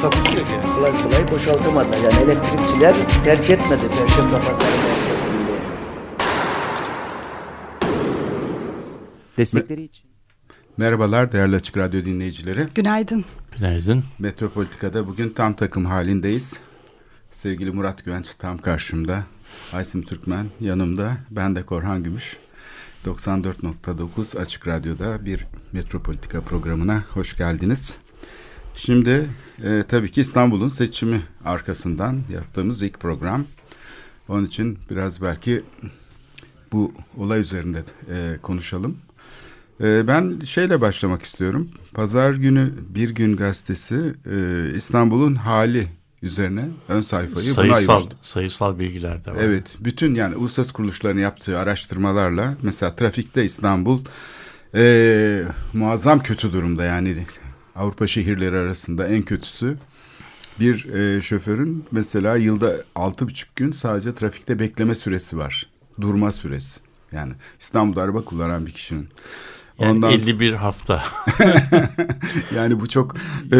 Takusuyor yani. Kolay kolay boşaltamadılar. Yani elektrikçiler terk etmedi Perşembe Pazarı merkezinde. Destekleri için. Merhabalar değerli Açık Radyo dinleyicileri. Günaydın. Günaydın. Metropolitika'da bugün tam takım halindeyiz. Sevgili Murat Güvenç tam karşımda. Aysim Türkmen yanımda. Ben de Korhan Gümüş. 94.9 Açık Radyo'da bir Metropolitika programına hoş geldiniz. Şimdi e, tabii ki İstanbul'un seçimi arkasından yaptığımız ilk program. Onun için biraz belki bu olay üzerinde e, konuşalım. E, ben şeyle başlamak istiyorum. Pazar günü Bir Gün Gazetesi e, İstanbul'un hali üzerine ön sayfayı buna sayısal ayırmıştı. sayısal bilgiler de var. Evet, bütün yani uluslararası kuruluşların yaptığı araştırmalarla mesela trafikte İstanbul e, muazzam kötü durumda yani Avrupa şehirleri arasında en kötüsü. Bir e, şoförün mesela yılda altı buçuk gün sadece trafikte bekleme süresi var. Durma süresi. Yani İstanbul'da araba kullanan bir kişinin. Yani Ondan 51 hafta. yani bu çok e,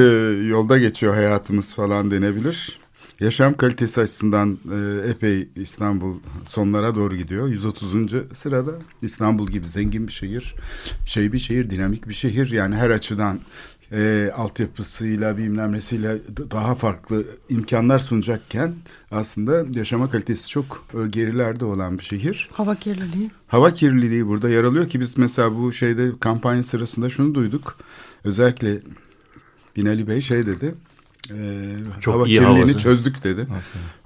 yolda geçiyor hayatımız falan denebilir. Yaşam kalitesi açısından e, epey İstanbul sonlara doğru gidiyor. 130. sırada İstanbul gibi zengin bir şehir, şey bir şehir, dinamik bir şehir. Yani her açıdan e, altyapısıyla bilmem nesiyle daha farklı imkanlar sunacakken aslında yaşama kalitesi çok e, gerilerde olan bir şehir. Hava kirliliği. Hava kirliliği burada yer alıyor ki biz mesela bu şeyde kampanya sırasında şunu duyduk. Özellikle Binali Bey şey dedi. E, Çok hava iyi kirliliğini havası. çözdük dedi.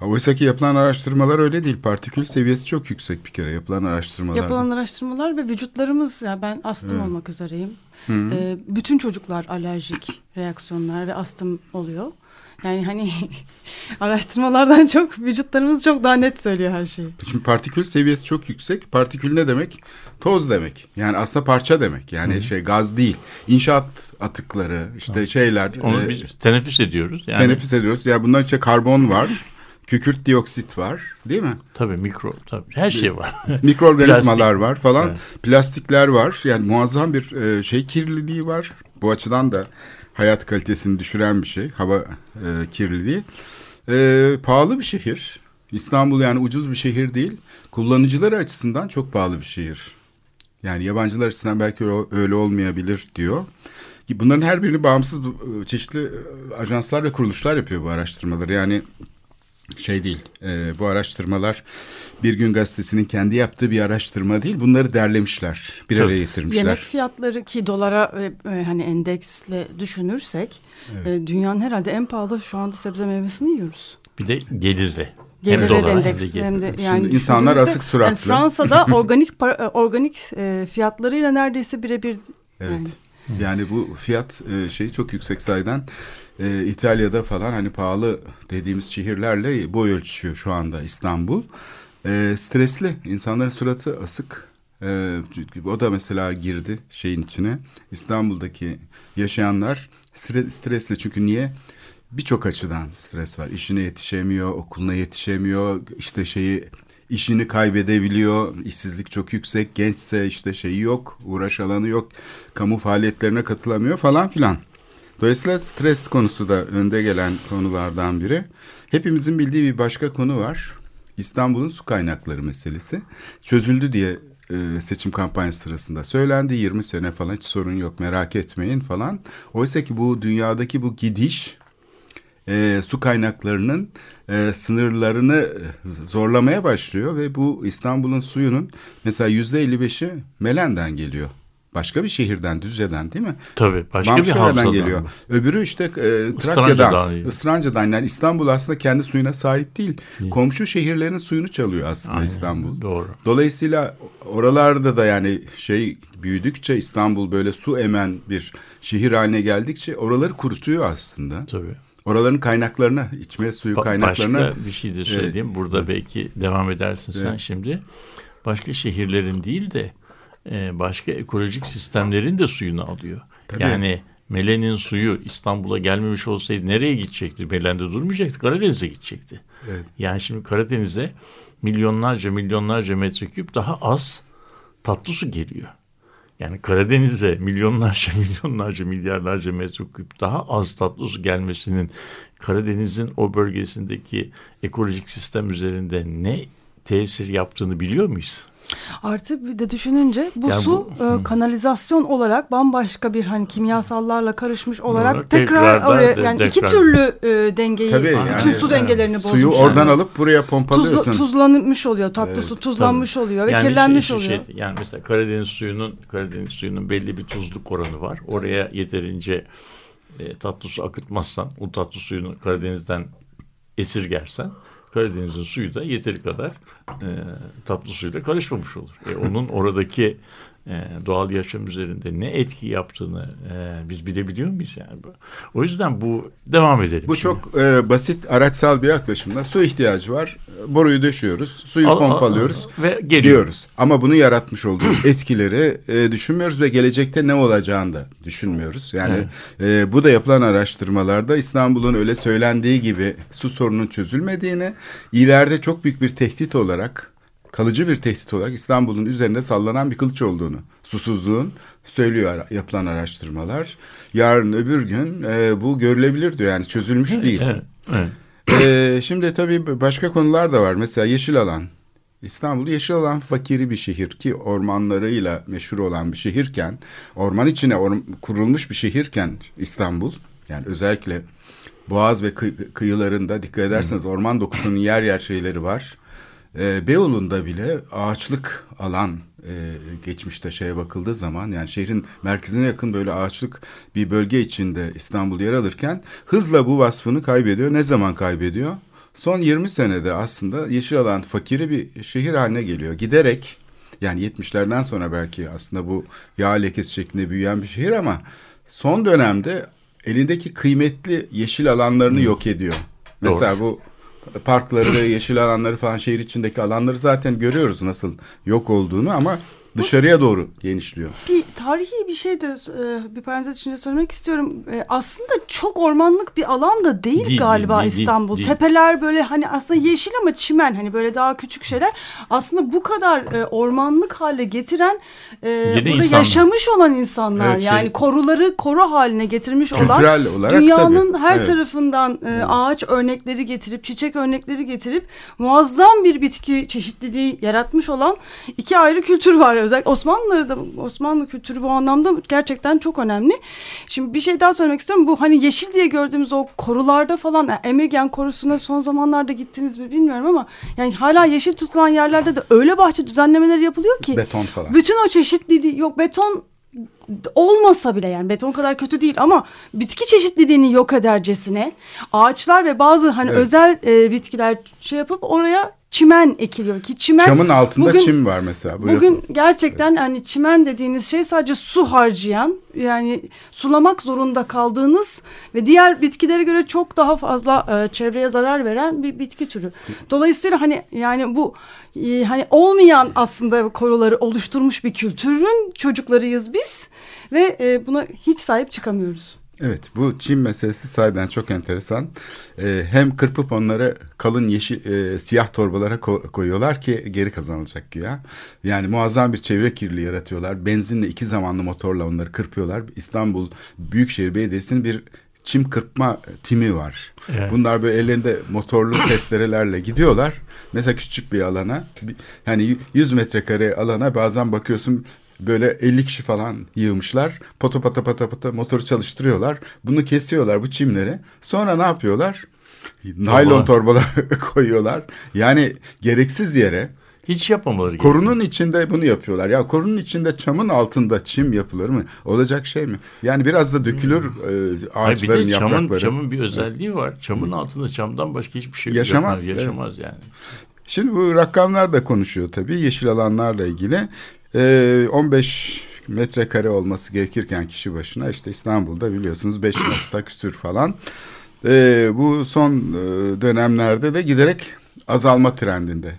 Oysa ki yapılan araştırmalar öyle değil. Partikül seviyesi çok yüksek bir kere yapılan araştırmalar. Yapılan araştırmalar ve vücutlarımız ya ben astım olmak üzereyim. Ee, bütün çocuklar alerjik reaksiyonlar ve astım oluyor. Yani hani araştırmalardan çok vücutlarımız çok daha net söylüyor her şeyi. Şimdi partikül seviyesi çok yüksek. Partikül ne demek? Toz demek. Yani aslında parça demek. Yani şey gaz değil. İnşaat atıkları, işte şeyler. Onu e, biz teneffüs ediyoruz. Yani teneffüs ediyoruz. Ya bunların içinde karbon var. Kükürt dioksit var, değil mi? tabii mikro tabii her şey var. Mikroorganizmalar var falan. Evet. Plastikler var. Yani muazzam bir e, şey kirliliği var. Bu açıdan da hayat kalitesini düşüren bir şey. Hava e, kirliliği. E, pahalı bir şehir. İstanbul yani ucuz bir şehir değil. Kullanıcıları açısından çok pahalı bir şehir. Yani yabancılar açısından belki öyle olmayabilir diyor. Ki Bunların her birini bağımsız e, çeşitli e, ajanslar ve kuruluşlar yapıyor bu araştırmaları. Yani şey değil. e, bu araştırmalar Bir Gün Gazetesi'nin kendi yaptığı bir araştırma değil. Bunları derlemişler. Bir araya getirmişler. Yemek fiyatları ki dolara e, e, hani endeksle düşünürsek e, dünyanın herhalde en pahalı şu anda sebze meyvesini yiyoruz. Bir de gelirli. Gelire de dolar, endeks gelir. hem de Şimdi yani insanlar düşündüğümüzde, asık suratlı. Yani Fransa'da organik para- e, organik e, fiyatlarıyla neredeyse birebir Evet. yani. Yani bu fiyat e, şeyi çok yüksek sayeden e, İtalya'da falan hani pahalı dediğimiz şehirlerle boy ölçüşüyor şu anda İstanbul. E, stresli. insanların suratı asık. E, o da mesela girdi şeyin içine. İstanbul'daki yaşayanlar stre- stresli çünkü niye? Birçok açıdan stres var. İşine yetişemiyor, okuluna yetişemiyor, işte şeyi işini kaybedebiliyor. İşsizlik çok yüksek. Gençse işte şeyi yok, uğraş alanı yok. Kamu faaliyetlerine katılamıyor falan filan. Dolayısıyla stres konusu da önde gelen konulardan biri. Hepimizin bildiği bir başka konu var. İstanbul'un su kaynakları meselesi. Çözüldü diye e, seçim kampanyası sırasında söylendi. 20 sene falan hiç sorun yok merak etmeyin falan. Oysa ki bu dünyadaki bu gidiş e, su kaynaklarının e, sınırlarını zorlamaya başlıyor ve bu İstanbul'un suyunun mesela yüzde 55'i Melen'den geliyor. Başka bir şehirden, Düzce'den değil mi? Tabii başka bir Bamşehir'den havzadan. geliyor. Öbürü işte e, Trakya'dan. Istranca'dan. Yani İstanbul aslında kendi suyuna sahip değil. Komşu şehirlerin suyunu çalıyor aslında Aynen, İstanbul. Doğru. Dolayısıyla oralarda da yani şey büyüdükçe İstanbul böyle su emen bir şehir haline geldikçe oraları kurutuyor aslında. Tabii. Oraların kaynaklarına, içme suyu Ba- kaynaklarına Başka bir şey de söyleyeyim. Burada belki devam edersin sen Evet. şimdi. Başka şehirlerin değil de e, başka ekolojik sistemlerin de suyunu alıyor. Tabii. Yani Melen'in suyu İstanbul'a gelmemiş olsaydı nereye gidecekti? Melen'de durmayacaktı. Karadeniz'e gidecekti. Evet. Yani şimdi Karadeniz'e milyonlarca milyonlarca metreküp daha az tatlı su geliyor. Yani Karadeniz'e milyonlarca milyonlarca milyarlarca metreküp daha az tatlı su gelmesinin Karadeniz'in o bölgesindeki ekolojik sistem üzerinde ne tesir yaptığını biliyor muyuz? Artı bir de düşününce bu Yani su bu- e, kanalizasyon olarak bambaşka bir hani kimyasallarla karışmış olarak tekrar tekrardan oraya de- yani iki tekrar. türlü e, dengeyi Tabii bütün yani, su dengelerini bozmuş. suyu oradan yani. alıp buraya pompalıyorsun. Tuzla, tuzlanmış oluyor. Tatlı Evet, su tuzlanmış oluyor ve Yani kirlenmiş şey- şey- oluyor. yani mesela Karadeniz suyunun Karadeniz suyunun belli bir tuzluk oranı var. Oraya yeterince e, tatlı su akıtmazsan, o tatlı suyunu Karadeniz'den esirgersen Karadeniz'in suyu da yeteri kadar e, tatlı suyla karışmamış olur. E, onun oradaki e, doğal yaşam üzerinde ne etki yaptığını e, biz bilebiliyor muyuz yani? O yüzden bu devam edelim. Bu şimdi. çok e, basit araçsal bir yaklaşımda. Su ihtiyacı var. Boruyu döşüyoruz. Suyu Al- al- pompalıyoruz. ve geliyor. Diyoruz. Ama bunu yaratmış olduğu etkileri e, düşünmüyoruz ve gelecekte ne olacağını da düşünmüyoruz. Yani e, bu da yapılan araştırmalarda İstanbul'un öyle söylendiği gibi su sorunun çözülmediğini, ileride çok büyük bir tehdit olarak kalıcı bir tehdit olarak İstanbul'un üzerinde sallanan bir kılıç olduğunu, susuzluğun söylüyor yapılan araştırmalar. Yarın öbür gün e, bu görülebilir diyor yani çözülmüş değil. Evet, evet. Ee, şimdi tabii başka konular da var. Mesela yeşil alan. İstanbul yeşil alan fakiri bir şehir ki ormanlarıyla meşhur olan bir şehirken, orman içine or- kurulmuş bir şehirken İstanbul, yani özellikle Boğaz ve kıy- kıyılarında dikkat ederseniz orman dokusunun yer yer şeyleri var. Ee, Beyoğlu'nda bile ağaçlık alan e, geçmişte şeye bakıldığı zaman yani şehrin merkezine yakın böyle ağaçlık bir bölge içinde İstanbul yer alırken hızla bu vasfını kaybediyor. Ne zaman kaybediyor? Son 20 senede aslında yeşil alan fakiri bir şehir haline geliyor. Giderek yani 70'lerden sonra belki aslında bu yağ lekesi şeklinde büyüyen bir şehir ama son dönemde elindeki kıymetli yeşil alanlarını yok ediyor. Mesela bu parkları, yeşil alanları falan şehir içindeki alanları zaten görüyoruz nasıl yok olduğunu ama dışarıya doğru genişliyor. Bir tarihi bir şey de e, bir parantez içinde söylemek istiyorum. E, Aslında çok ormanlık bir alan da değil, Değil, galiba değil, İstanbul. değil. Tepeler böyle hani aslında yeşil ama çimen hani böyle daha küçük şeyler. Aslında bu kadar e, ormanlık hale getiren e, burada insanlar. yaşamış olan insanlar Evet, şey- yani koruları koru haline getirmiş olan olarak dünyanın tabii, her evet. tarafından ağaç örnekleri getirip çiçek örnekleri getirip muazzam bir bitki çeşitliliği yaratmış olan iki ayrı kültür var. Özellikle Osmanlıları da Osmanlı kültürü bu anlamda gerçekten çok önemli. Şimdi bir şey daha söylemek istiyorum. Bu hani yeşil diye gördüğümüz o korularda falan yani Emirgen korusuna son zamanlarda gittiniz mi bilmiyorum ama yani hala yeşil tutulan yerlerde de öyle bahçe düzenlemeleri yapılıyor ki Beton falan. bütün o çeşitliliği yok beton olmasa bile yani beton kadar kötü değil ama bitki çeşitliliğini yok edercesine ağaçlar ve bazı hani Evet. özel e, bitkiler şey yapıp oraya çimen ekiliyor ki çimen Çamın altında bugün- çim var mesela. Bu Bugün gerçekten hani çimen dediğiniz şey sadece su harcayan yani sulamak zorunda kaldığınız ve diğer bitkilere göre çok daha fazla e, çevreye zarar veren bir bitki türü. Dolayısıyla hani yani bu e, hani olmayan aslında koruları oluşturmuş bir kültürün çocuklarıyız biz ve e, buna hiç sahip çıkamıyoruz. Evet bu çim meselesi sahiden çok enteresan. Ee, hem kırpıp onları kalın yeşil e, siyah torbalara ko- koyuyorlar ki geri kazanılacak güya. Yani muazzam bir çevre kirliliği yaratıyorlar. Benzinle iki zamanlı motorla onları kırpıyorlar. İstanbul Büyükşehir Belediyesi'nin bir çim kırpma timi var. Evet. Bunlar böyle ellerinde motorlu testerelerle gidiyorlar. Mesela küçük bir alana hani 100 metrekare alana bazen bakıyorsun böyle 50 kişi falan yığmışlar. Pata pata pata pata motoru çalıştırıyorlar. Bunu kesiyorlar bu çimleri. Sonra ne yapıyorlar? Naylon torbalar koyuyorlar. Yani gereksiz yere Hiç yapmamaları gerekiyor. korunun içinde bunu yapıyorlar. Ya korunun içinde çamın altında çim yapılır mı? Olacak şey mi? Yani biraz da dökülür e, Hayır, bir ağaçların de çamın, yaprakları. çamın bir özelliği var. Çamın altında çamdan başka hiçbir şey Yaşamaz, yapmaz, yaşamaz yani. Şimdi bu rakamlar da konuşuyor tabii yeşil alanlarla ilgili. Ee, 15 metrekare olması gerekirken kişi başına işte İstanbul'da biliyorsunuz 5 nokta küsür falan. e, bu son e, dönemlerde de giderek azalma trendinde.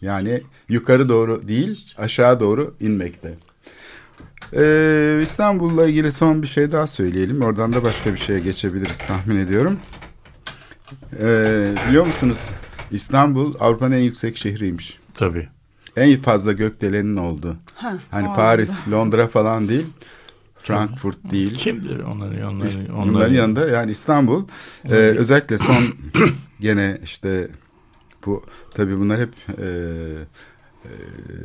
Yani yukarı doğru değil aşağı doğru inmekte. Ee, İstanbul'la ilgili son bir şey daha söyleyelim. Oradan da başka bir şeye geçebiliriz tahmin ediyorum. Ee, biliyor musunuz İstanbul Avrupa'nın en yüksek şehriymiş. Tabii. En fazla gökdelenin olduğu. Ha, Hani Paris, anlamda. Londra falan değil. Frankfurt değil. Kimdir onların, onların, İst- onların, Bunların yanında yani İstanbul e, özellikle son gene işte bu tabii bunlar hep e, e,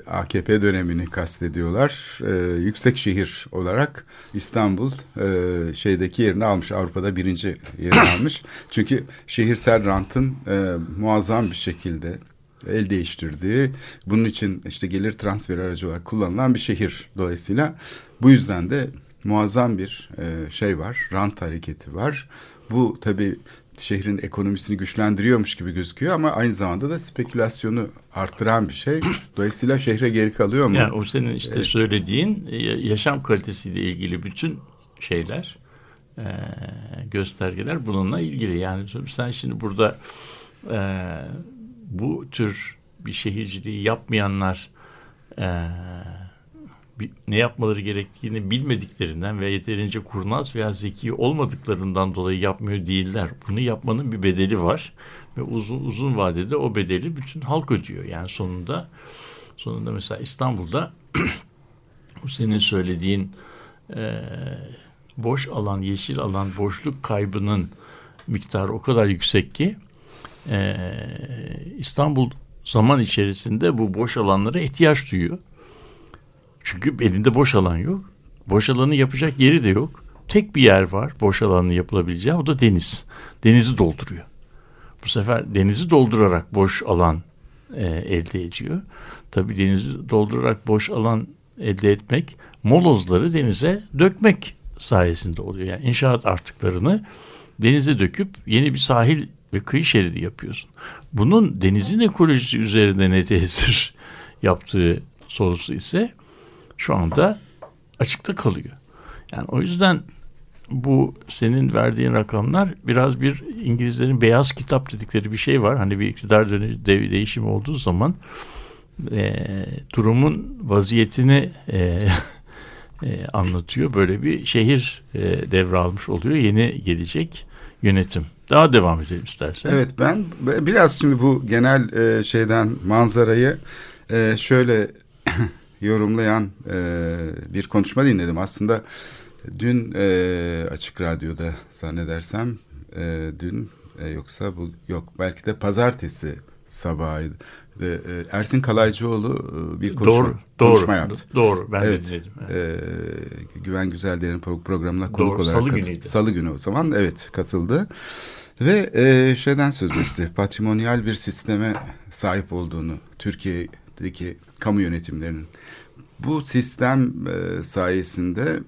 AKP dönemini kastediyorlar. E, yüksek şehir olarak İstanbul e, şeydeki yerini almış. Avrupa'da birinci yerini almış. Çünkü şehirsel rantın e, muazzam bir şekilde el değiştirdiği, bunun için işte gelir transferi aracı olarak kullanılan bir şehir. Dolayısıyla bu yüzden de muazzam bir e, şey var, rant hareketi var. Bu tabii şehrin ekonomisini güçlendiriyormuş gibi gözüküyor ama aynı zamanda da spekülasyonu arttıran bir şey. Dolayısıyla şehre geri kalıyor mu? Yani o senin işte söylediğin e, yaşam kalitesiyle ilgili bütün şeyler, e, göstergeler bununla ilgili. Yani sen şimdi burada e, bu tür bir şehirciliği yapmayanlar e, ne yapmaları gerektiğini bilmediklerinden ve yeterince kurnaz veya zeki olmadıklarından dolayı yapmıyor değiller. Bunu yapmanın bir bedeli var ve uzun uzun vadede o bedeli bütün halk ödüyor. Yani sonunda sonunda mesela İstanbul'da bu senin söylediğin e, boş alan, yeşil alan, boşluk kaybının miktarı o kadar yüksek ki e, İstanbul zaman içerisinde bu boş alanlara ihtiyaç duyuyor. Çünkü elinde boş alan yok. Boş alanı yapacak yeri de yok. Tek bir yer var boş alanın yapılabileceği o da deniz. Denizi dolduruyor. Bu sefer denizi doldurarak boş alan e, elde ediyor. Tabii denizi doldurarak boş alan elde etmek molozları denize dökmek sayesinde oluyor. Yani inşaat artıklarını denize döküp yeni bir sahil ve kıyı şeridi yapıyorsun. Bunun denizin ekolojisi üzerinde ne tesir yaptığı sorusu ise şu anda açıkta kalıyor. Yani o yüzden bu senin verdiğin rakamlar biraz bir İngilizlerin beyaz kitap dedikleri bir şey var. Hani bir iktidar dönemi değişimi olduğu zaman e, durumun vaziyetini e, e, anlatıyor. Böyle bir şehir e, devralmış oluyor. Yeni gelecek yönetim. Daha devam edelim istersen. Evet ben biraz şimdi bu genel e, şeyden manzarayı e, şöyle yorumlayan e, bir konuşma dinledim. Aslında dün e, Açık Radyo'da zannedersem e, dün e, yoksa bu yok belki de pazartesi sabahıydı. E, e, Ersin Kalaycıoğlu e, bir konuşma, doğru, doğru, konuşma yaptı. doğru. Ben Evet. dinledim. Evet. Ee, Güven Güzelder'in pro- programına konuk Doğru, olarak Salı katı- günüydü. Salı günü o zaman evet katıldı. Ve e, şeyden söz etti. Patrimonyal bir sisteme sahip olduğunu Türkiye'deki kamu yönetimlerinin. Bu sistem e, sayesinde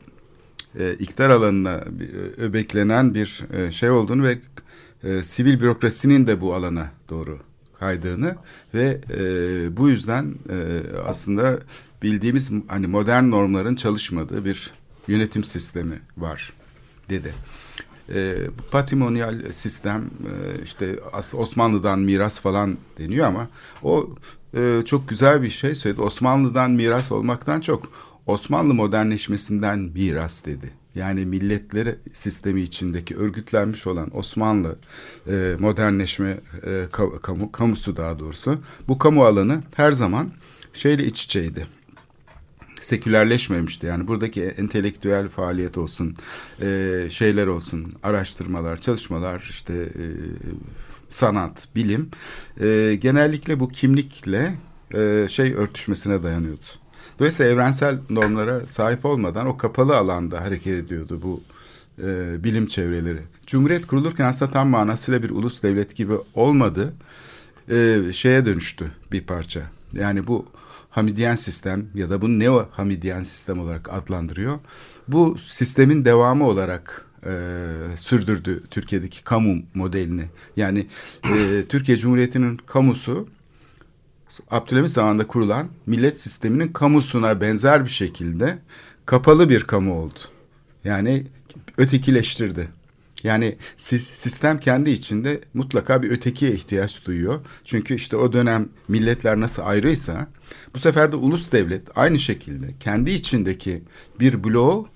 e, iktidar alanına e, öbeklenen bir e, şey olduğunu ve e, sivil bürokrasinin de bu alana doğru kaydığını ve e, bu yüzden e, aslında bildiğimiz hani modern normların çalışmadığı bir yönetim sistemi var dedi. E, patrimonyal sistem e, işte Osmanlı'dan miras falan deniyor ama o e, çok güzel bir şey söyledi. Osmanlı'dan miras olmaktan çok Osmanlı modernleşmesinden miras dedi. Yani milletleri sistemi içindeki örgütlenmiş olan Osmanlı e, modernleşme e, ka- kamu, kamusu daha doğrusu bu kamu alanı her zaman şeyle iç içeydi sekülerleşmemişti. Yani buradaki entelektüel faaliyet olsun, e, şeyler olsun, araştırmalar, çalışmalar, işte e, sanat, bilim e, genellikle bu kimlikle e, şey örtüşmesine dayanıyordu. Dolayısıyla evrensel normlara sahip olmadan o kapalı alanda hareket ediyordu bu e, bilim çevreleri. Cumhuriyet kurulurken aslında tam manasıyla bir ulus devlet gibi olmadı. E, şeye dönüştü bir parça. Yani bu Hamidiyen sistem ya da bu neo Hamidiyen sistem olarak adlandırıyor. Bu sistemin devamı olarak e, sürdürdü Türkiye'deki kamu modelini. Yani e, Türkiye Cumhuriyeti'nin kamusu Abdülhamit zamanında kurulan millet sisteminin kamusuna benzer bir şekilde kapalı bir kamu oldu. Yani ötekileştirdi. Yani sistem kendi içinde mutlaka bir ötekiye ihtiyaç duyuyor. Çünkü işte o dönem milletler nasıl ayrıysa bu sefer de ulus devlet aynı şekilde kendi içindeki bir bloğu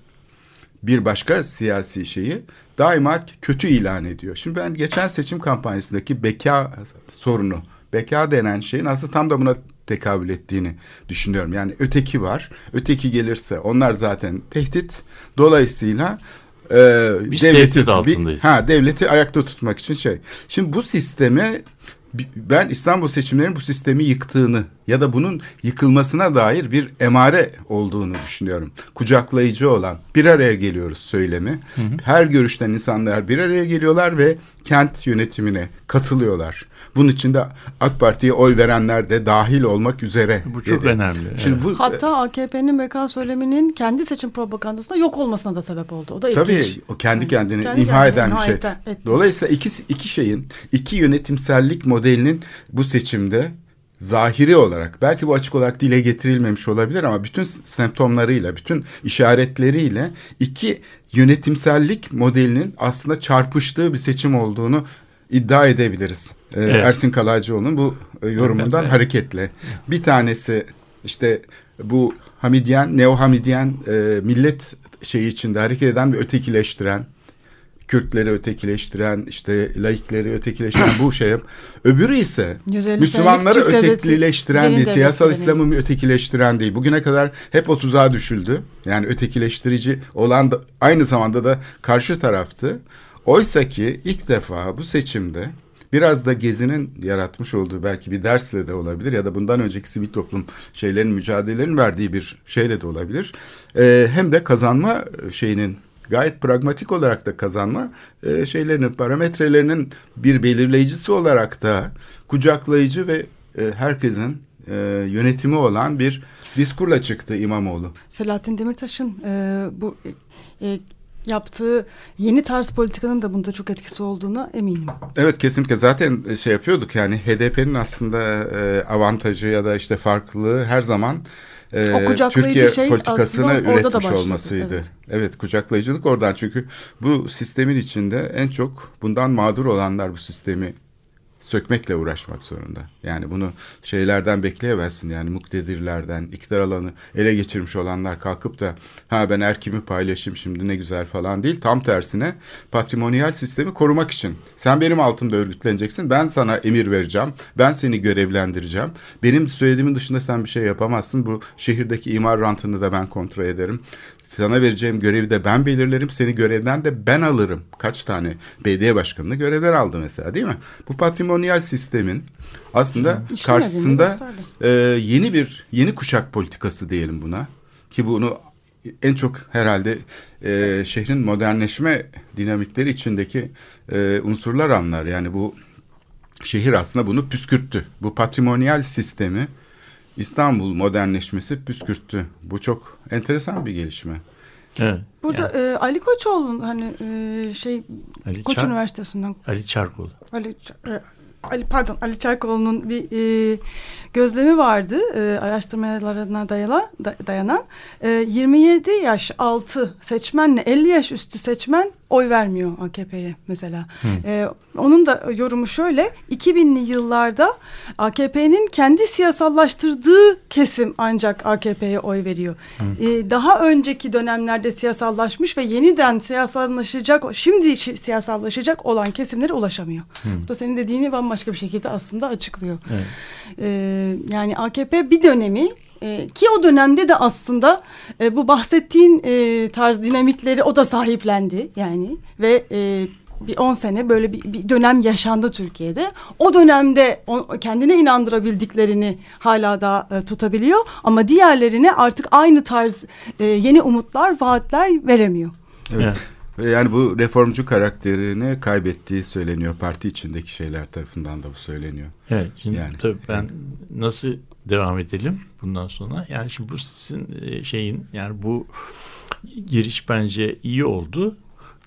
bir başka siyasi şeyi daima kötü ilan ediyor. Şimdi ben geçen seçim kampanyasındaki beka sorunu, beka denen şeyin aslında tam da buna tekabül ettiğini düşünüyorum. Yani öteki var. Öteki gelirse onlar zaten tehdit. Dolayısıyla e, Biz devleti, altındayız. Bir, ha, devleti ayakta tutmak için şey. Şimdi bu sistemi ben İstanbul seçimlerinin bu sistemi yıktığını ya da bunun yıkılmasına dair bir emare olduğunu düşünüyorum. Kucaklayıcı olan bir araya geliyoruz söylemi. Hı hı. Her görüşten insanlar bir araya geliyorlar ve kent yönetimine katılıyorlar. Bunun içinde AK Parti'ye oy verenler de dahil olmak üzere. Bu çok dedi. önemli. Şimdi evet. bu hatta AKP'nin beka söyleminin kendi seçim propagandasında yok olmasına da sebep oldu. O da Tabii ilginç. o kendi kendini kendi imha eden bir şey. Etti. Dolayısıyla iki iki şeyin iki yönetimsellik modelinin bu seçimde zahiri olarak belki bu açık olarak dile getirilmemiş olabilir ama bütün semptomlarıyla, bütün işaretleriyle iki yönetimsellik modelinin aslında çarpıştığı bir seçim olduğunu iddia edebiliriz. Ee, evet. Ersin Kalaycıoğlu'nun bu e, yorumundan evet. hareketle. Bir tanesi işte bu Hamidyen, Neo Hamidyen e, millet şeyi içinde hareket eden bir ötekileştiren, Kürtleri ötekileştiren, işte laikleri ötekileştiren bu şey. Öbürü ise Müslümanları ötekileştiren değil, siyasal İslam'ı ötekileştiren değil. Bugüne kadar hep o tuzağa düşüldü. Yani ötekileştirici olan da aynı zamanda da karşı taraftı. Oysa ki ilk defa bu seçimde biraz da Gezi'nin yaratmış olduğu belki bir dersle de olabilir ya da bundan önceki sivil toplum şeylerin mücadelelerin verdiği bir şeyle de olabilir. Ee, hem de kazanma şeyinin gayet pragmatik olarak da kazanma e, şeylerinin parametrelerinin bir belirleyicisi olarak da kucaklayıcı ve e, herkesin e, yönetimi olan bir diskurla çıktı İmamoğlu. Selahattin Demirtaş'ın e, bu e, yaptığı yeni tarz politikanın da bunda çok etkisi olduğuna eminim. Evet kesinlikle zaten e, şey yapıyorduk yani HDP'nin aslında e, avantajı ya da işte farklılığı her zaman e, Türkiye şey politikasını üretmiş olmasıydı. Evet. evet kucaklayıcılık oradan çünkü bu sistemin içinde en çok bundan mağdur olanlar bu sistemi sökmekle uğraşmak zorunda. Yani bunu şeylerden bekleyemezsin yani muktedirlerden, iktidar alanı ele geçirmiş olanlar kalkıp da ha ben erkimi paylaşayım şimdi ne güzel falan değil. Tam tersine patrimonyal sistemi korumak için. Sen benim altımda örgütleneceksin. Ben sana emir vereceğim. Ben seni görevlendireceğim. Benim söylediğimin dışında sen bir şey yapamazsın. Bu şehirdeki imar rantını da ben kontrol ederim. Sana vereceğim görevi de ben belirlerim. Seni görevden de ben alırım. Kaç tane belediye başkanını görevden aldı mesela değil mi? Bu patrimonyal sistemin aslında İşin karşısında e, yeni bir yeni kuşak politikası diyelim buna. Ki bunu en çok herhalde e, şehrin modernleşme dinamikleri içindeki e, unsurlar anlar. Yani bu şehir aslında bunu püskürttü. Bu patrimonyal sistemi İstanbul modernleşmesi püskürttü. Bu çok enteresan bir gelişme. Evet. Burada yani. e, Ali Koçoğlu'nun hani e, şey Ali Koç Çar Üniversitesi'nden Ali Çarkoğlu. Ali e, Ali pardon Ali Çarkoğlu'nun bir e, gözlemi vardı e, araştırmalarına dayanan, dayanan e, 27 yaş altı seçmenle 50 yaş üstü seçmen oy vermiyor AKP'ye mesela. E, onun da yorumu şöyle 2000'li yıllarda AKP'nin kendi siyasallaştırdığı kesim ancak AKP'ye oy veriyor. E, daha önceki dönemlerde siyasallaşmış ve yeniden siyasallaşacak şimdi siyasallaşacak olan kesimlere ulaşamıyor. Hı. Bu da senin dediğini bambaşka bir şekilde aslında açıklıyor. Evet. E, yani AKP bir dönemi e, ki o dönemde de aslında e, bu bahsettiğin e, tarz dinamikleri o da sahiplendi yani ve e, bir on sene böyle bir, bir dönem yaşandı Türkiye'de. O dönemde o, kendine inandırabildiklerini hala da e, tutabiliyor ama diğerlerine artık aynı tarz e, yeni umutlar, vaatler veremiyor. Evet. Ve yani bu reformcu karakterini kaybettiği söyleniyor. Parti içindeki şeyler tarafından da bu söyleniyor. Evet. Şimdi yani, tabii ben nasıl devam edelim bundan sonra? Yani şimdi bu sizin e, şeyin yani bu giriş bence iyi oldu.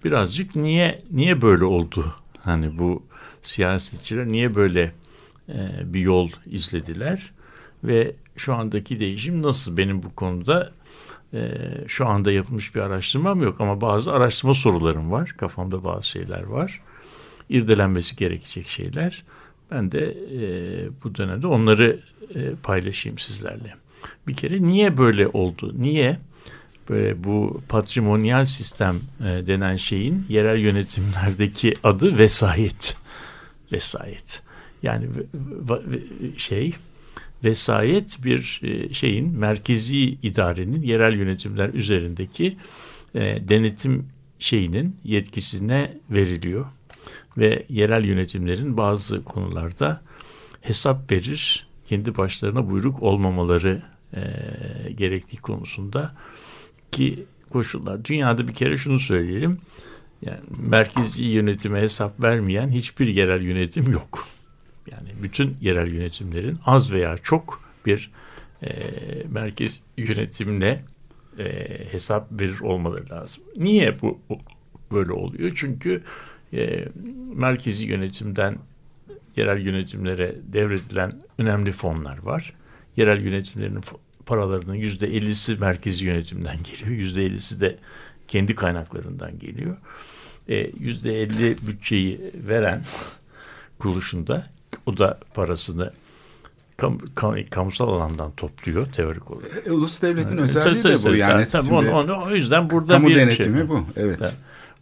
Birazcık niye niye böyle oldu? Hani bu siyasetçiler niye böyle e, bir yol izlediler ve şu andaki değişim nasıl benim bu konuda e, şu anda yapılmış bir araştırmam yok ama bazı araştırma sorularım var. Kafamda bazı şeyler var. İrdelenmesi gerekecek şeyler. Ben de e, bu dönemde onları e, paylaşayım sizlerle. Bir kere niye böyle oldu? Niye böyle bu patrimonyal sistem e, denen şeyin yerel yönetimlerdeki adı vesayet. Vesayet. Yani şey vesayet bir e, şeyin merkezi idarenin yerel yönetimler üzerindeki e, denetim şeyinin yetkisine veriliyor ve yerel yönetimlerin bazı konularda hesap verir, kendi başlarına buyruk olmamaları e, gerektiği konusunda ki koşullar. Dünyada bir kere şunu söyleyelim, yani merkezi yönetime hesap vermeyen hiçbir yerel yönetim yok. Yani bütün yerel yönetimlerin az veya çok bir e, merkez yönetimle e, hesap verir olmaları lazım. Niye bu, bu böyle oluyor? Çünkü e, merkezi yönetimden yerel yönetimlere devredilen önemli fonlar var. Yerel yönetimlerin paralarının yüzde ellisi merkezi yönetimden geliyor. Yüzde ellisi de kendi kaynaklarından geliyor. E, yüzde elli bütçeyi veren kuruluşunda o da parasını kam, kam, kamusal alandan topluyor teorik olarak. E, ulus devletin özelliği de bu yani. Tabii, onu, onu, o yüzden burada kamu bir denetimi şey, bu. Evet.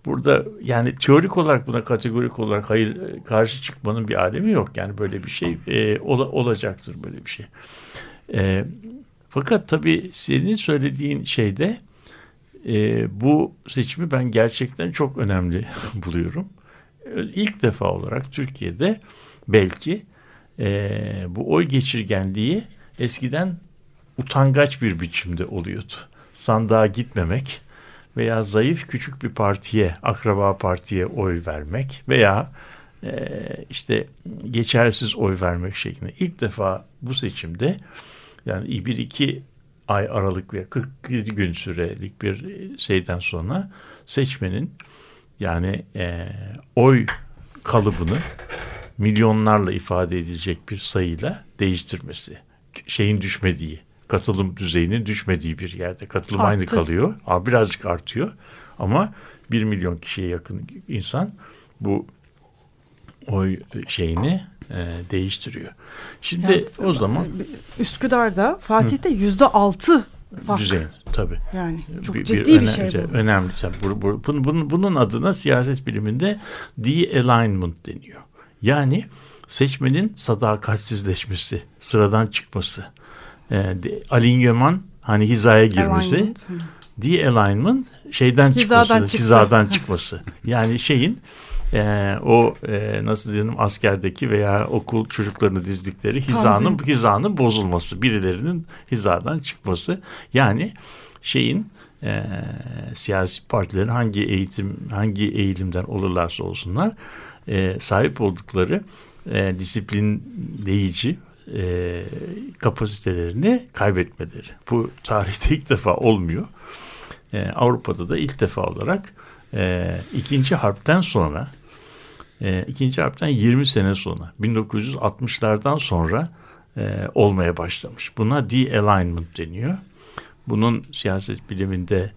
Burada yani teorik olarak buna kategorik olarak hayır karşı çıkmanın bir alemi yok. Yani böyle bir şey e, ola, olacaktır böyle bir şey. E, fakat tabii senin söylediğin şeyde e, bu seçimi ben gerçekten çok önemli buluyorum. İlk defa olarak Türkiye'de belki e, bu oy geçirgenliği eskiden utangaç bir biçimde oluyordu. Sandığa gitmemek veya zayıf küçük bir partiye, akraba partiye oy vermek veya e, işte geçersiz oy vermek şeklinde ilk defa bu seçimde yani bir iki ay aralık ve 47 gün sürelik bir şeyden sonra seçmenin yani e, oy kalıbını milyonlarla ifade edilecek bir sayıyla değiştirmesi. Şeyin düşmediği, katılım düzeyinin düşmediği bir yerde. Katılım Arttı. aynı kalıyor. Aa, birazcık artıyor. Ama bir milyon kişiye yakın insan bu oy şeyini e, değiştiriyor. Şimdi yani, o zaman Üsküdar'da Fatih'te yüzde altı fark. Düzey tabii. Yani çok bir, ciddi bir, bir şey, bu. Önemli. Bu, bu, bunun, bunun adına siyaset biliminde de-alignment deniyor. Yani seçmenin sadakatsizleşmesi, sıradan çıkması, e, de, alignement hani hizaya girmesi, de-alignment şeyden hizadan çıkması, çıktı. hizadan çıkması. Yani şeyin e, o e, nasıl diyelim askerdeki veya okul çocuklarını dizdikleri hizanın Tanzim. hizanın bozulması, birilerinin hizadan çıkması. Yani şeyin e, siyasi partilerin hangi eğitim, hangi eğilimden olurlarsa olsunlar e, sahip oldukları e, disiplinleyici e, kapasitelerini kaybetmeleri. Bu tarihte ilk defa olmuyor. E, Avrupa'da da ilk defa olarak e, ikinci harpten sonra e, ikinci harpten 20 sene sonra 1960'lardan sonra e, olmaya başlamış. Buna de-alignment deniyor. Bunun siyaset biliminde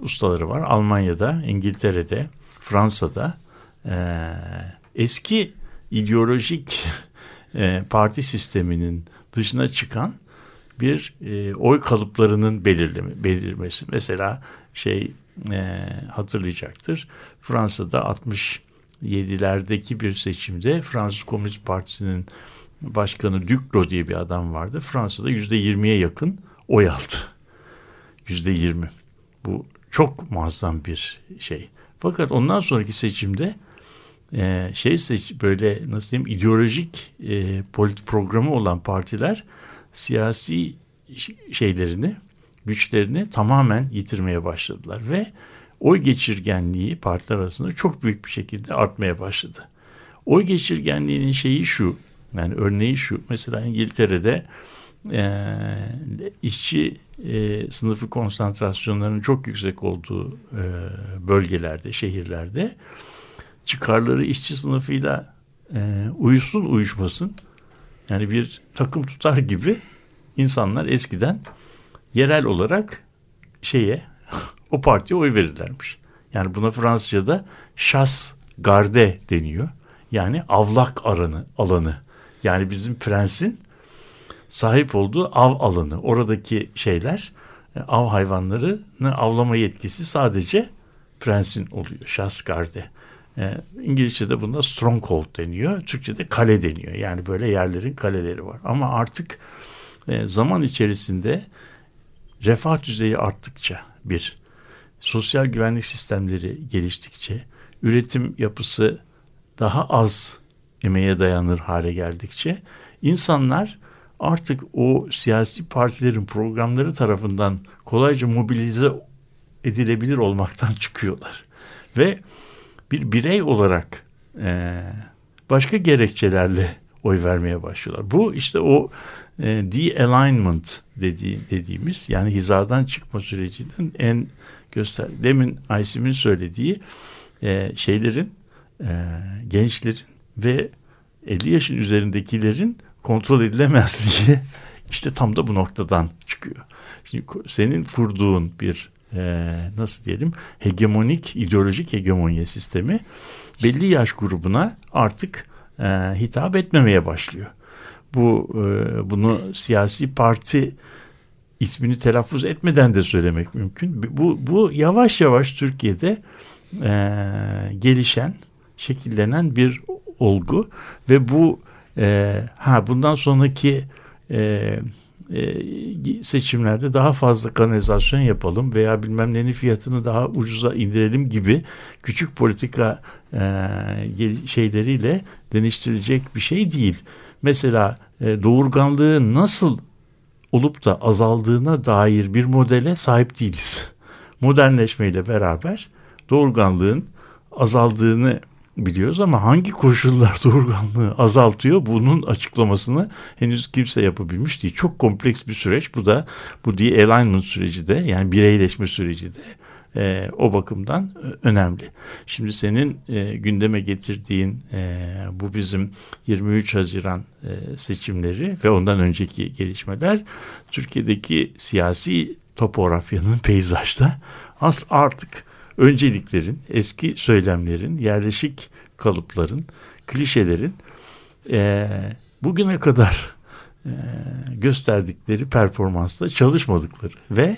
ustaları var. Almanya'da, İngiltere'de, Fransa'da e, eski ideolojik e, parti sisteminin dışına çıkan bir e, oy kalıplarının belirleme, belirmesi. Mesela şey e, hatırlayacaktır. Fransa'da 67'lerdeki bir seçimde Fransız Komünist Partisi'nin başkanı Duclos diye bir adam vardı. Fransa'da yüzde yirmiye yakın oy aldı. Yüzde yirmi. Bu çok muazzam bir şey. Fakat ondan sonraki seçimde e, şey seç böyle nasıl diyeyim ideolojik e, politik programı olan partiler siyasi şeylerini güçlerini tamamen yitirmeye başladılar ve oy geçirgenliği partiler arasında çok büyük bir şekilde artmaya başladı. Oy geçirgenliğinin şeyi şu yani örneği şu mesela İngiltere'de e, işçi e, sınıfı konsantrasyonlarının çok yüksek olduğu e, bölgelerde, şehirlerde çıkarları işçi sınıfıyla e, uyusun uyuşmasın yani bir takım tutar gibi insanlar eskiden yerel olarak şeye o partiye oy verirlermiş. Yani buna Fransızca'da chasse garde deniyor. Yani avlak aranı, alanı. Yani bizim prensin sahip olduğu av alanı. Oradaki şeyler e, av hayvanlarını avlama yetkisi sadece prensin oluyor. Chasse garde. E, İngilizce'de buna stronghold deniyor. Türkçe'de kale deniyor. Yani böyle yerlerin kaleleri var. Ama artık e, zaman içerisinde refah düzeyi arttıkça bir, sosyal güvenlik sistemleri geliştikçe, üretim yapısı daha az emeğe dayanır hale geldikçe insanlar artık o siyasi partilerin programları tarafından kolayca mobilize edilebilir olmaktan çıkıyorlar. Ve bir birey olarak e, başka gerekçelerle oy vermeye başlıyorlar. Bu işte o e, de-alignment dediği, dediğimiz yani hizadan çıkma sürecinin en göster. Demin Aysim'in söylediği e, şeylerin e, gençlerin ve 50 yaşın üzerindekilerin kontrol edilemezliği işte tam da bu noktadan çıkıyor. Şimdi senin kurduğun bir e, nasıl diyelim hegemonik ideolojik hegemonya sistemi belli yaş grubuna artık e, hitap etmemeye başlıyor. Bu e, bunu siyasi parti ismini telaffuz etmeden de söylemek mümkün. Bu, bu yavaş yavaş Türkiye'de e, gelişen, şekillenen bir olgu ve bu e, ha bundan sonraki e, seçimlerde daha fazla kanalizasyon yapalım veya bilmem nenin fiyatını daha ucuza indirelim gibi küçük politika e, şeyleriyle deniştirilecek bir şey değil. Mesela e, doğurganlığı nasıl olup da azaldığına dair bir modele sahip değiliz. Modernleşmeyle beraber doğurganlığın azaldığını biliyoruz ama hangi koşullar doğurganlığı azaltıyor bunun açıklamasını henüz kimse yapabilmiş değil. Çok kompleks bir süreç. Bu da bu de-alignment süreci de yani bireyleşme süreci de e, o bakımdan önemli. Şimdi senin e, gündeme getirdiğin e, bu bizim 23 Haziran e, seçimleri ve ondan önceki gelişmeler Türkiye'deki siyasi topografyanın peyzajda az artık önceliklerin, eski söylemlerin, yerleşik kalıpların, klişelerin e, bugüne kadar e, gösterdikleri performansla çalışmadıkları ve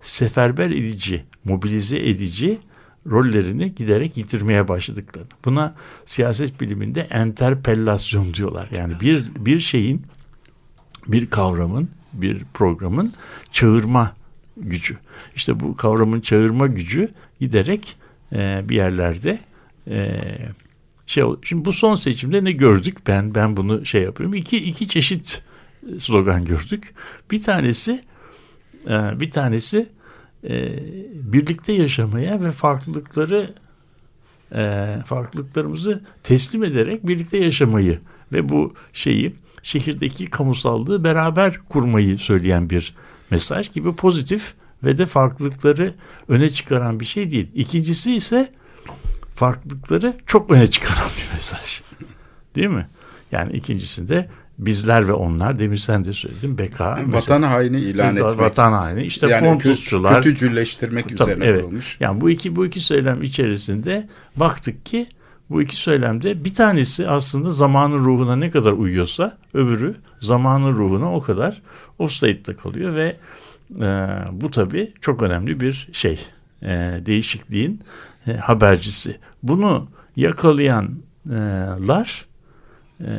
seferber edici, mobilize edici rollerini giderek yitirmeye başladıkları. Buna siyaset biliminde enterpellasyon diyorlar. Yani bir bir şeyin, bir kavramın, bir programın çağırma gücü. İşte bu kavramın çağırma gücü giderek e, bir yerlerde e, şey şimdi bu son seçimde ne gördük? Ben ben bunu şey yapıyorum. İki iki çeşit slogan gördük. Bir tanesi e, bir tanesi e, birlikte yaşamaya ve farklılıkları e, farklılıklarımızı teslim ederek birlikte yaşamayı ve bu şeyi şehirdeki kamusallığı beraber kurmayı söyleyen bir mesaj gibi pozitif ve de farklılıkları öne çıkaran bir şey değil. İkincisi ise farklılıkları çok öne çıkaran bir mesaj. Değil mi? Yani ikincisinde bizler ve onlar demin sen de söyledin BK. Vatan haini ilan etmek. Vatan haini işte yani Pontusçular. Kötücülleştirmek tabii, üzerine evet. kurulmuş. Yani bu iki bu iki söylem içerisinde baktık ki bu iki söylemde bir tanesi aslında zamanın ruhuna ne kadar uyuyorsa öbürü zamanın ruhuna o kadar offside'da kalıyor ve bu tabii çok önemli bir şey. E, değişikliğin e, habercisi. Bunu yakalayanlar e,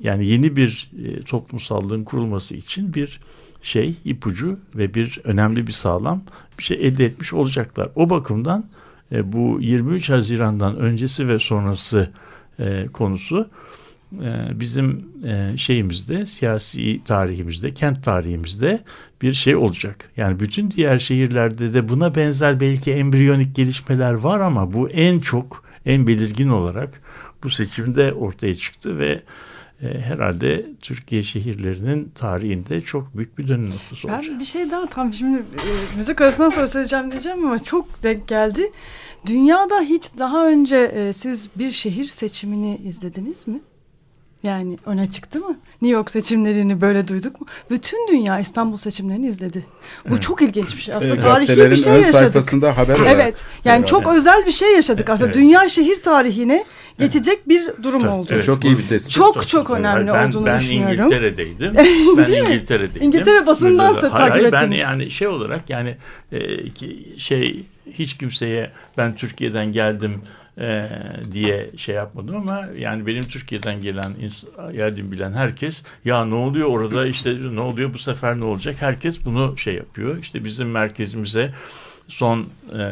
yani yeni bir e, toplumsallığın kurulması için bir şey ipucu ve bir önemli bir sağlam bir şey elde etmiş olacaklar. O bakımdan bu 23 Haziran'dan öncesi ve sonrası konusu bizim e, şeyimizde, siyasi tarihimizde, kent tarihimizde bir şey olacak. Yani bütün diğer şehirlerde de buna benzer belki embriyonik gelişmeler var ama bu en çok, en belirgin olarak bu seçimde ortaya çıktı ve e, herhalde Türkiye şehirlerinin tarihinde çok büyük bir dönüm noktası olacak. Ben bir şey daha tam şimdi e, müzik arasından sonra söyleyeceğim diyeceğim ama çok denk geldi. Dünyada hiç daha önce e, siz bir şehir seçimini izlediniz mi? Yani öne çıktı mı? New York seçimlerini böyle duyduk mu? Bütün dünya İstanbul seçimlerini izledi. Bu çok ilginç bir şey. Aslında tarihi gazetelerin bir şey ön yaşadık. sayfasında haber olarak. Evet. Yani çok özel bir şey yaşadık aslında. Evet. Dünya şehir tarihine geçecek bir durum Tabii, oldu. evet. Çok iyi bir tespit. Çok çok önemli ben, olduğunu ben düşünüyorum. İngiltere'deydim. ben Değil mi? İngiltere'deydim. İngiltere basından da Hayır, takip hayır, Ben ettiniz. yani şey olarak yani e, ki- şey hiç kimseye ben Türkiye'den geldim e, diye şey yapmadım ama yani benim Türkiye'den gelen geldiğimi bilen herkes ya ne oluyor orada? İşte ne oluyor? Bu sefer ne olacak? Herkes bunu şey yapıyor. İşte bizim merkezimize son e,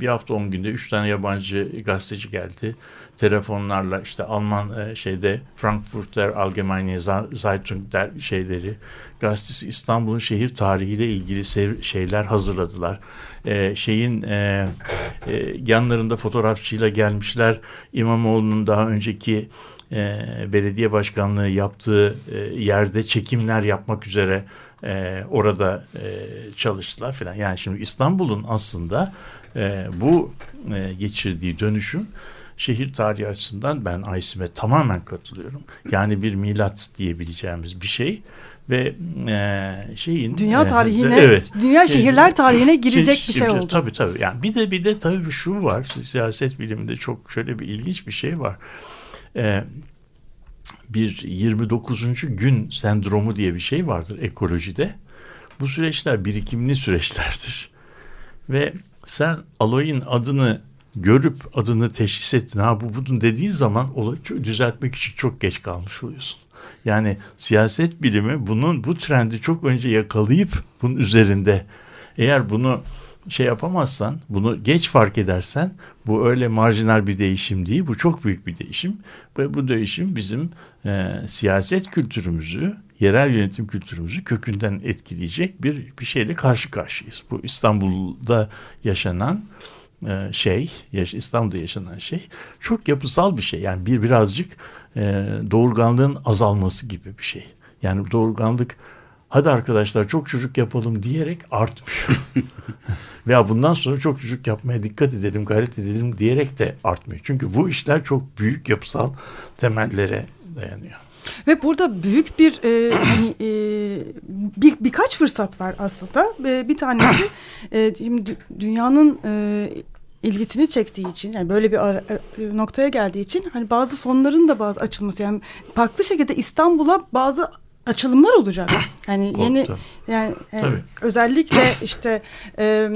bir hafta on günde üç tane yabancı gazeteci geldi telefonlarla işte Alman e, şeyde Frankfurter Allgemeine Zeitung der şeyleri gazetesi İstanbul'un şehir tarihiyle ilgili şeyler hazırladılar. E, şeyin e, e, yanlarında fotoğrafçıyla gelmişler. İmamoğlu'nun daha önceki e, belediye başkanlığı yaptığı e, yerde çekimler yapmak üzere e, orada e, çalıştılar filan. Yani şimdi İstanbul'un aslında e, bu e, geçirdiği dönüşüm şehir tarihi açısından ben Aysim'e tamamen katılıyorum. Yani bir milat diyebileceğimiz bir şey ve e, şeyin Dünya e, tarihine, evet. dünya şehirler tarihine girecek bir şey oldu. Tabii tabii. Yani bir de bir de tabii şu var. Siyaset biliminde çok şöyle bir ilginç bir şey var. Ee, bir 29. gün sendromu diye bir şey vardır ekolojide. Bu süreçler birikimli süreçlerdir. Ve sen alayın adını görüp adını teşhis ettin ha bu budun dediğin zaman düzeltmek için çok geç kalmış oluyorsun. Yani siyaset bilimi bunun bu trendi çok önce yakalayıp bunun üzerinde eğer bunu şey yapamazsan, bunu geç fark edersen bu öyle marjinal bir değişim değil, bu çok büyük bir değişim. Ve bu değişim bizim e, siyaset kültürümüzü, yerel yönetim kültürümüzü kökünden etkileyecek bir bir şeyle karşı karşıyayız. Bu İstanbul'da yaşanan e, şey, yaş- İstanbul'da yaşanan şey çok yapısal bir şey. Yani bir birazcık e, doğurganlığın azalması gibi bir şey. Yani doğurganlık hadi arkadaşlar çok çocuk yapalım diyerek artmıyor. Veya bundan sonra çok çocuk yapmaya dikkat edelim, gayret edelim diyerek de artmıyor. Çünkü bu işler çok büyük yapısal temellere dayanıyor. Ve burada büyük bir e, hani e, bir, birkaç fırsat var aslında. E, bir tanesi e, dünyanın e, ilgisini çektiği için yani böyle bir ara- noktaya geldiği için hani bazı fonların da bazı açılması yani farklı şekilde İstanbul'a bazı açılımlar olacak. Yani yeni Tabii. yani e, özellikle işte e,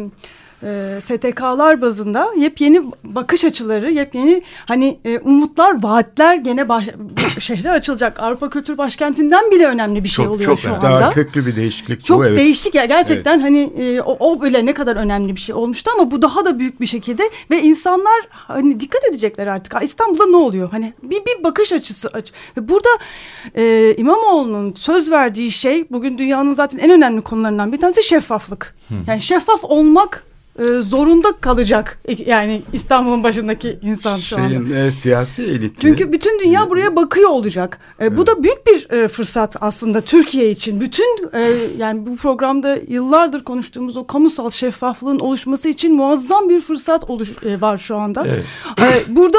e, STK'lar bazında yepyeni bakış açıları, yepyeni hani e, umutlar, vaatler gene baş, şehre açılacak. Avrupa Kültür Başkenti'nden bile önemli bir şey Çok, oluyor çok şu önemli. anda. Daha köklü bir değişiklik Çok bu evet. değişik ya gerçekten hani e, o, o bile ne kadar önemli bir şey olmuştu ama bu daha da büyük bir şekilde ve insanlar hani dikkat edecekler artık. Ha, İstanbul'da ne oluyor? Hani bir bir bakış açısı aç. Ve burada e, İmamoğlu'nun söz verdiği şey bugün dünyanın zaten en önemli konularından bir tanesi şeffaflık. Yani şeffaf olmak zorunda kalacak yani İstanbul'un başındaki insan şu anda. Şeyin e, siyasi eliti. Çünkü bütün dünya buraya bakıyor olacak. E, Bu da büyük bir e, fırsat aslında Türkiye için. Bütün e, yani bu programda yıllardır konuştuğumuz o kamusal şeffaflığın oluşması için muazzam bir fırsat oluş, e, var şu anda. Evet. E, burada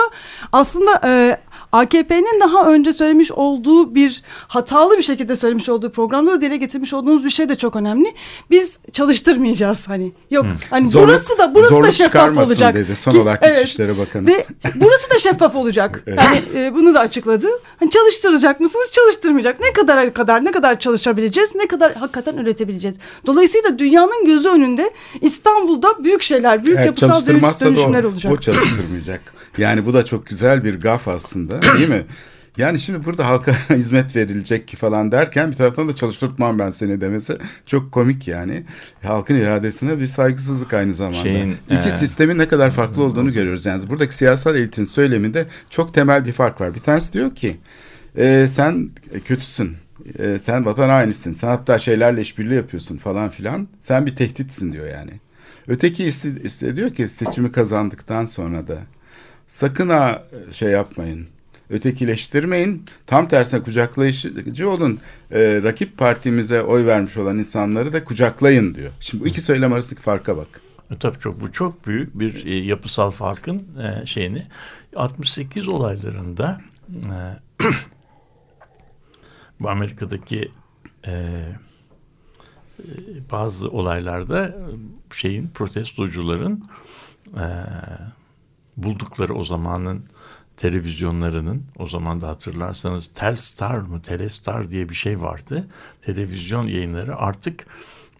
aslında e, AKP'nin daha önce söylemiş olduğu bir hatalı bir şekilde söylemiş olduğu programda da dile getirmiş olduğumuz bir şey de çok önemli. Biz çalıştırmayacağız hani. Yok hani Zorluk- burası da burası da şeffaf olacak. dedi son Ki- olarak evet. İçişleri Bakanı. Ve burası da şeffaf olacak. Yani e, bunu da açıkladı. Hani çalıştıracak mısınız? Çalıştırmayacak. Ne kadar kadar ne kadar çalışabileceğiz? Ne kadar hakikaten üretebileceğiz? Dolayısıyla dünyanın gözü önünde İstanbul'da büyük şeyler, büyük Eğer yapısal da dönüşümler o, olacak. o çalıştırmayacak. Yani bu da çok güzel bir gaf aslında değil mi? Yani şimdi burada halka hizmet verilecek ki falan derken bir taraftan da çalıştırtmam ben seni demesi çok komik yani. Halkın iradesine bir saygısızlık aynı zamanda. Şeyin, İki e, sistemin ne kadar farklı olduğunu görüyoruz. Yani buradaki siyasal elitin söyleminde çok temel bir fark var. Bir tanesi diyor ki e, sen kötüsün. E, sen vatan hainisin. Sen hatta şeylerle işbirliği yapıyorsun falan filan. Sen bir tehditsin diyor yani. Öteki iste diyor ki seçimi kazandıktan sonra da sakın ha şey yapmayın. Ötekileştirmeyin. Tam tersine kucaklayıcı olun. E, rakip partimize oy vermiş olan insanları da kucaklayın diyor. Şimdi bu iki söylem arasındaki farka bak. E, Tabii çok bu çok büyük bir e, yapısal farkın e, şeyini 68 olaylarında e, bu Amerika'daki e, e, bazı olaylarda şeyin protestocuların e, buldukları o zamanın televizyonlarının o zaman da hatırlarsanız Telstar mı Telestar diye bir şey vardı. Televizyon yayınları artık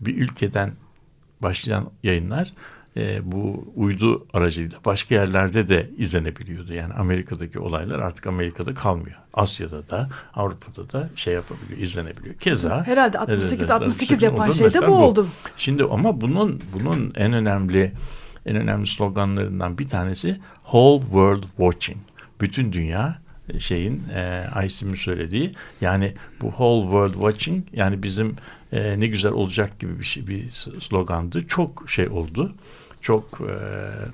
bir ülkeden başlayan yayınlar e, bu uydu aracıyla başka yerlerde de izlenebiliyordu. Yani Amerika'daki olaylar artık Amerika'da kalmıyor. Asya'da da Avrupa'da da şey yapabiliyor, izlenebiliyor. Keza Herhalde 68-68 yapan şey de bu oldu. Şimdi ama bunun bunun en önemli en önemli sloganlarından bir tanesi Whole World Watching. Bütün dünya e, şeyin e, Aysim'in söylediği yani bu whole world watching yani bizim e, ne güzel olacak gibi bir şey bir slogandı. Çok şey oldu. Çok e,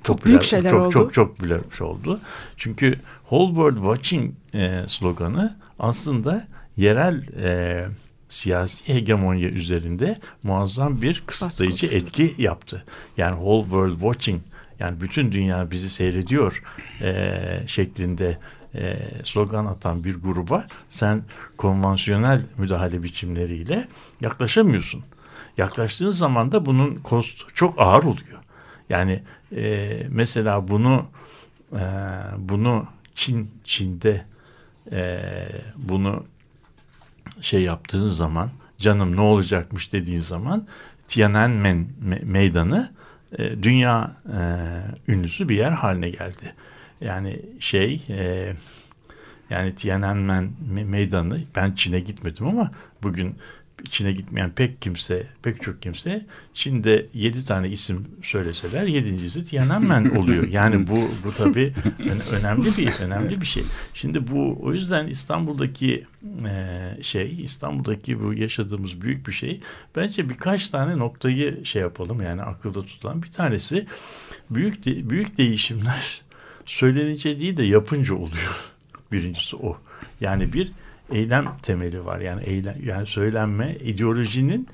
çok popüler, büyük şeyler çok, oldu. Çok çok büyük şey oldu. Çünkü whole world watching e, sloganı aslında yerel e, siyasi hegemonya üzerinde muazzam bir kısıtlayıcı etki yaptı. Yani whole world watching yani bütün dünya bizi seyrediyor e, şeklinde e, slogan atan bir gruba sen konvansiyonel müdahale biçimleriyle yaklaşamıyorsun. Yaklaştığın zaman da bunun kostu çok ağır oluyor. Yani e, mesela bunu e, bunu Çin Çin'de e, bunu şey yaptığın zaman canım ne olacakmış dediğin zaman Tiananmen meydanı e, dünya e, ünlüsü bir yer haline geldi. Yani şey e, yani Tiananmen meydanı ben Çin'e gitmedim ama bugün Çin'e gitmeyen pek kimse, pek çok kimse Çin'de yedi tane isim söyleseler yedincisi Tiananmen oluyor. Yani bu bu tabii önemli bir önemli bir şey. Şimdi bu o yüzden İstanbul'daki e, şey, İstanbul'daki bu yaşadığımız büyük bir şey. Bence birkaç tane noktayı şey yapalım yani akılda tutulan bir tanesi büyük de, büyük değişimler söylenince değil de yapınca oluyor. Birincisi o. Yani bir eylem temeli var. Yani eylem yani söylenme ideolojinin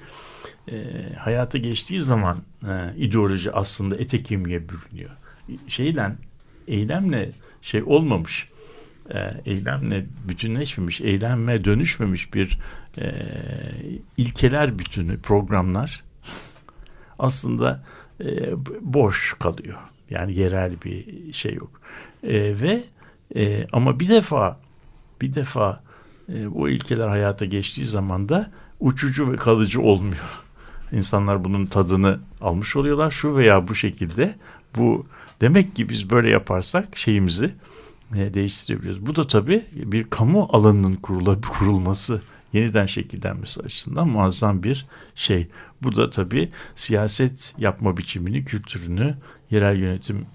e, hayata geçtiği zaman e, ideoloji aslında ete kemiğe bürünüyor. Şeyle eylemle şey olmamış. E, eylemle bütünleşmemiş, eylemle dönüşmemiş bir e, ilkeler bütünü, programlar aslında e, boş kalıyor. Yani yerel bir şey yok. E, ve e, ama bir defa bir defa e, bu ilkeler hayata geçtiği zaman da uçucu ve kalıcı olmuyor. İnsanlar bunun tadını almış oluyorlar şu veya bu şekilde. Bu demek ki biz böyle yaparsak şeyimizi e, değiştirebiliyoruz. Bu da tabii bir kamu alanının kurula, kurulması, yeniden şekillenmesi açısından muazzam bir şey. Bu da tabii siyaset yapma biçimini, kültürünü, yerel yönetim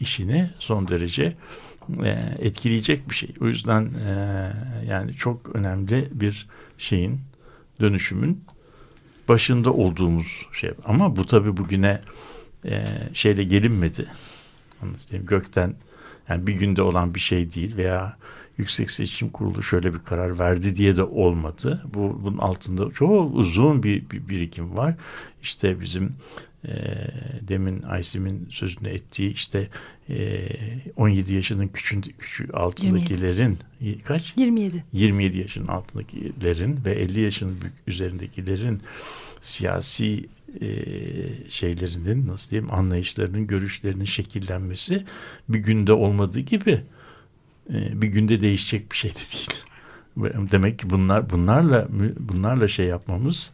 işini son derece e, etkileyecek bir şey. O yüzden e, yani çok önemli bir şeyin dönüşümün başında olduğumuz şey. Ama bu tabi bugüne e, şeyle gelinmedi. Anlatayım gökten yani bir günde olan bir şey değil veya Yüksek Seçim Kurulu şöyle bir karar verdi diye de olmadı. Bu bunun altında çok uzun bir, bir birikim var. İşte bizim e, demin Aysim'in sözünü ettiği işte e, 17 yaşının küçün, küçü altındakilerin 27. kaç? 27. 27 yaşının altındakilerin ve 50 yaşın üzerindekilerin siyasi e, şeylerinin nasıl diyeyim anlayışlarının görüşlerinin şekillenmesi bir günde olmadığı gibi e, bir günde değişecek bir şey de değil. Demek ki bunlar bunlarla bunlarla şey yapmamız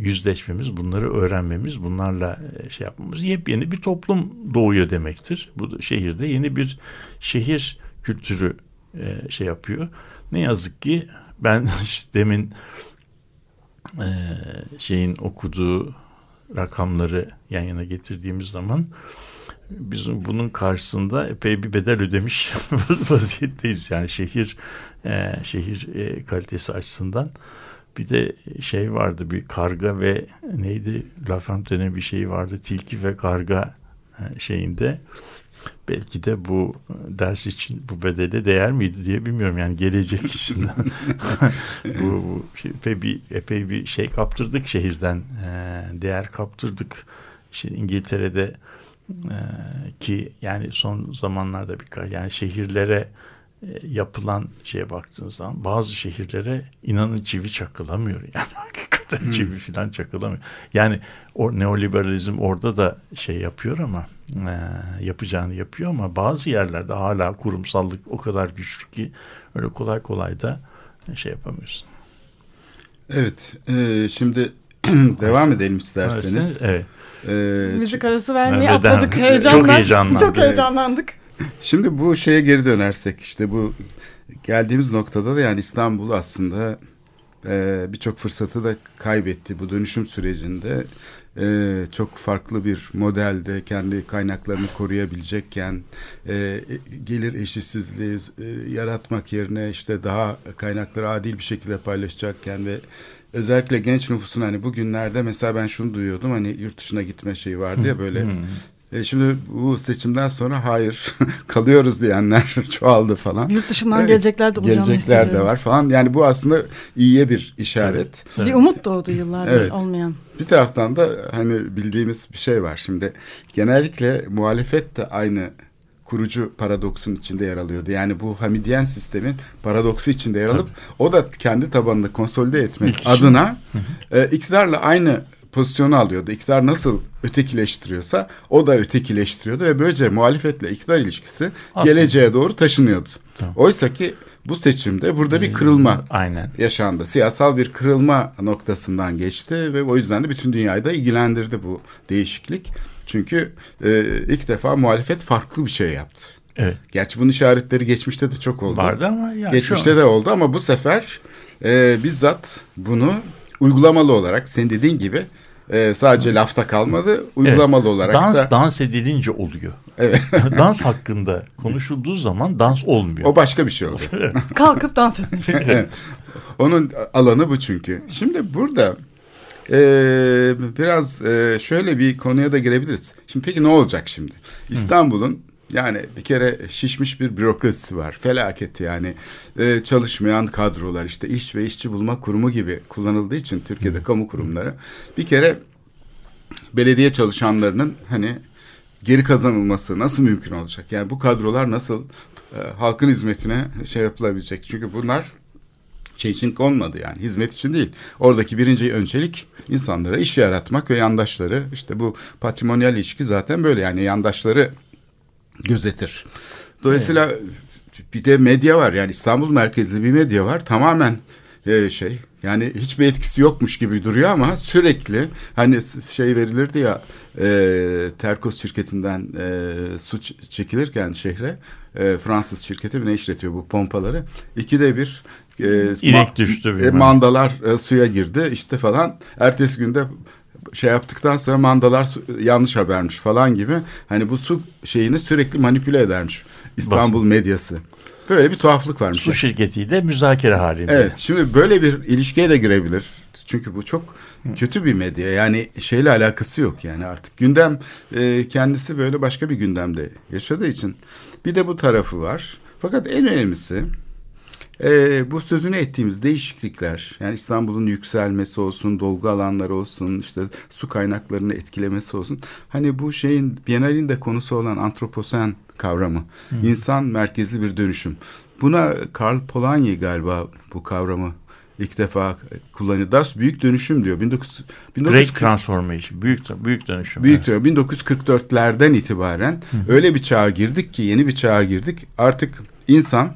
yüzleşmemiz, bunları öğrenmemiz, bunlarla e, şey yapmamız yepyeni bir toplum doğuyor demektir. Bu şehirde yeni bir şehir kültürü e, şey yapıyor. Ne yazık ki ben işte demin şeyin okuduğu rakamları yan yana getirdiğimiz zaman bizim bunun karşısında epey bir bedel ödemiş vaziyetteyiz. Yani şehir şehir kalitesi açısından bir de şey vardı bir karga ve neydi? La Fontaine'in bir şeyi vardı tilki ve karga e, şeyinde. Belki de bu ders için bu bedele değer miydi diye bilmiyorum. Yani gelecek için bu, bu şey, epey bir epey bir şey kaptırdık şehirden e, değer kaptırdık. Şimdi İngiltere'de e, ki yani son zamanlarda birkaç yani şehirlere e, yapılan şeye baktığınız zaman bazı şehirlere inanın çivi çakılamıyor. Yani hakikaten Hmm. çivi falan çakılamıyor. Yani o neoliberalizm orada da şey yapıyor ama e, yapacağını yapıyor ama bazı yerlerde hala kurumsallık o kadar güçlü ki öyle kolay kolay da şey yapamıyorsun. Evet, e, şimdi devam edelim isterseniz. Evet. E, Müzik arası de atladık heyecandan. Çok heyecanlandım. Çok heyecanlandık. Şimdi bu şeye geri dönersek işte bu geldiğimiz noktada da yani İstanbul aslında e, birçok fırsatı da kaybetti bu dönüşüm sürecinde. E, çok farklı bir modelde kendi kaynaklarını koruyabilecekken e, gelir eşitsizliği e, yaratmak yerine işte daha kaynakları adil bir şekilde paylaşacakken ve özellikle genç nüfusun hani bugünlerde mesela ben şunu duyuyordum hani yurt dışına gitme şeyi vardı ya böyle e, şimdi bu seçimden sonra hayır kalıyoruz diyenler çoğaldı falan. Yurt dışından Evet, gelecekler de Gelecekler de var falan. Yani bu aslında iyiye bir işaret. Bir umut doğdu yıllardır Evet. olmayan. Bir taraftan da hani bildiğimiz bir şey var. Şimdi genellikle muhalefet de aynı kurucu paradoksun içinde yer alıyordu. Yani bu Hamidiyen sistemin paradoksu içinde yer alıp o da kendi tabanını konsolide etmek İlk adına e, iktidarla aynı pozisyonu alıyordu. İktidar nasıl ötekileştiriyorsa o da ötekileştiriyordu ve böylece muhalefetle iktidar ilişkisi Aslında. geleceğe doğru taşınıyordu. Tamam. Oysa ki bu seçimde burada bir kırılma Aynen. yaşandı. Siyasal bir kırılma noktasından geçti ve o yüzden de bütün dünyayı da ilgilendirdi bu değişiklik. Çünkü e, ilk defa muhalefet farklı bir şey yaptı. Evet. Gerçi bunun işaretleri geçmişte de çok oldu. Vardı ama ya Geçmişte şu, de oldu ama bu sefer e, bizzat bunu uygulamalı olarak senin dediğin gibi e, sadece lafta kalmadı. Uygulamalı olarak dans da dans edilince oluyor. Evet. dans hakkında konuşulduğu zaman dans olmuyor. o başka bir şey oldu. Kalkıp dans etmek. Evet. Onun alanı bu çünkü. Şimdi burada e, biraz e, şöyle bir konuya da girebiliriz. Şimdi peki ne olacak şimdi? İstanbul'un yani bir kere şişmiş bir bürokrasisi var. Felaket yani. E, çalışmayan kadrolar işte iş ve işçi bulma kurumu gibi kullanıldığı için Türkiye'de kamu kurumları bir kere belediye çalışanlarının hani geri kazanılması nasıl mümkün olacak? Yani bu kadrolar nasıl e, halkın hizmetine şey yapılabilecek? Çünkü bunlar şey için konmadı yani hizmet için değil. Oradaki birinci öncelik insanlara iş yaratmak ve yandaşları işte bu patrimonyal ilişki zaten böyle yani yandaşları gözetir. Dolayısıyla bir de medya var. Yani İstanbul merkezli bir medya var. Tamamen e, şey yani hiçbir etkisi yokmuş gibi duruyor ama sürekli hani şey verilirdi ya e, Terkos şirketinden e, su çekilirken şehre e, Fransız şirketi ne işletiyor bu pompaları? İkide bir e, İnek düştü e, mandalar e, suya girdi. İşte falan. Ertesi günde şey yaptıktan sonra mandalar yanlış habermiş falan gibi hani bu su şeyini sürekli manipüle edermiş İstanbul medyası. Böyle bir tuhaflık varmış. Su şirketiyle müzakere halinde. Evet. Şimdi böyle bir ilişkiye de girebilir. Çünkü bu çok kötü bir medya. Yani şeyle alakası yok yani artık. Gündem e, kendisi böyle başka bir gündemde yaşadığı için. Bir de bu tarafı var. Fakat en önemlisi e, bu sözünü ettiğimiz değişiklikler yani İstanbul'un yükselmesi olsun, dolgu alanları olsun, işte su kaynaklarını etkilemesi olsun. Hani bu şeyin Biennale'in de konusu olan antroposen kavramı, insan merkezli bir dönüşüm. Buna Karl Polanyi galiba bu kavramı ilk defa kullanıyor. Das büyük dönüşüm diyor. 19, Great 1940 transformation. Büyük, büyük dönüşüm. Büyük Evet. diyor. 1944'lerden itibaren öyle bir çağa girdik ki yeni bir çağa girdik. Artık insan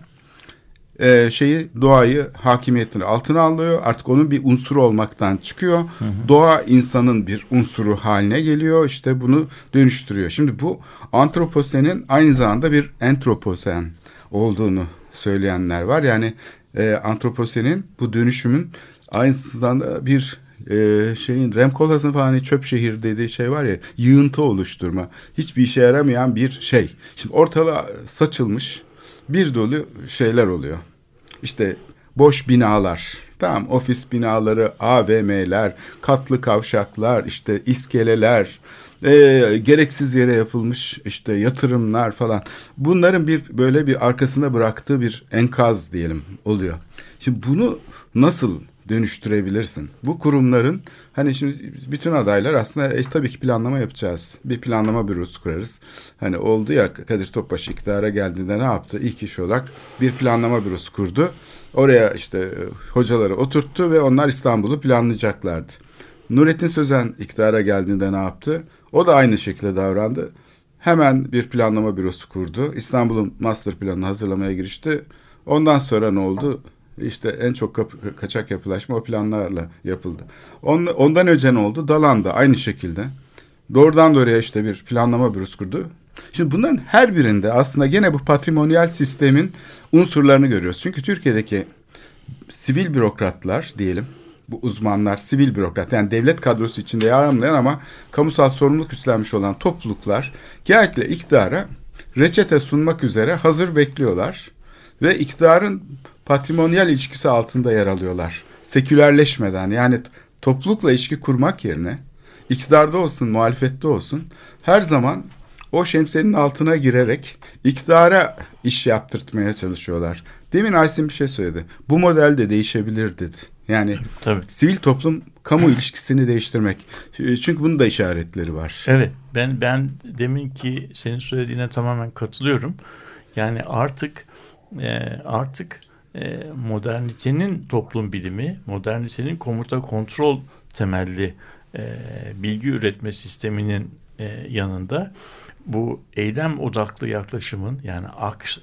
e, şeyi doğayı hakimiyetini altına alıyor. Artık onun bir unsuru olmaktan çıkıyor. Doğa insanın bir unsuru haline geliyor. İşte bunu dönüştürüyor. Şimdi bu antroposenin aynı zamanda bir entroposen olduğunu söyleyenler var. Yani e, antroposenin bu dönüşümün aynısından da bir e, şeyin Rem Koolhaas'ın falan hani çöp şehir dediği şey var ya yığıntı oluşturma. Hiçbir işe yaramayan bir şey. Şimdi ortalığa saçılmış bir dolu şeyler oluyor. İşte boş binalar, tamam ofis binaları, AVM'ler, katlı kavşaklar, işte iskeleler, e, gereksiz yere yapılmış işte yatırımlar falan. Bunların bir böyle bir arkasında bıraktığı bir enkaz diyelim oluyor. Şimdi bunu nasıl dönüştürebilirsin. Bu kurumların hani şimdi bütün adaylar aslında e, tabii ki planlama yapacağız. Bir planlama bürosu kurarız. Hani oldu ya Kadir Topbaş iktidara geldiğinde ne yaptı? İlk iş olarak bir planlama bürosu kurdu. Oraya işte e, hocaları oturttu ve onlar İstanbul'u planlayacaklardı. Nurettin Sözen iktidara geldiğinde ne yaptı? O da aynı şekilde davrandı. Hemen bir planlama bürosu kurdu. İstanbul'un master planını hazırlamaya girişti. Ondan sonra ne oldu? İşte en çok kapı, kaçak yapılaşma o planlarla yapıldı. On, ondan önce ne oldu? Dalan'da aynı şekilde. Doğrudan doğruya işte bir planlama bürosu kurdu. Şimdi bunların her birinde aslında gene bu patrimonyal sistemin unsurlarını görüyoruz. Çünkü Türkiye'deki sivil bürokratlar diyelim, bu uzmanlar, sivil bürokrat yani devlet kadrosu içinde yer almayan ama kamusal sorumluluk üstlenmiş olan topluluklar genellikle iktidara reçete sunmak üzere hazır bekliyorlar ve iktidarın patrimonyal ilişkisi altında yer alıyorlar. Sekülerleşmeden yani toplulukla ilişki kurmak yerine iktidarda olsun, muhalefette olsun her zaman o şemsiyenin altına girerek iktidara iş yaptırtmaya çalışıyorlar. Demin Aysin bir şey söyledi. Bu model de değişebilir dedi. Yani Tabii. sivil toplum kamu ilişkisini değiştirmek. Çünkü bunun da işaretleri var. Evet ben ben demin ki senin söylediğine tamamen katılıyorum. Yani artık e, artık e, modernitenin toplum bilimi, modernitenin komuta kontrol temelli e, bilgi üretme sisteminin e, yanında bu eylem odaklı yaklaşımın yani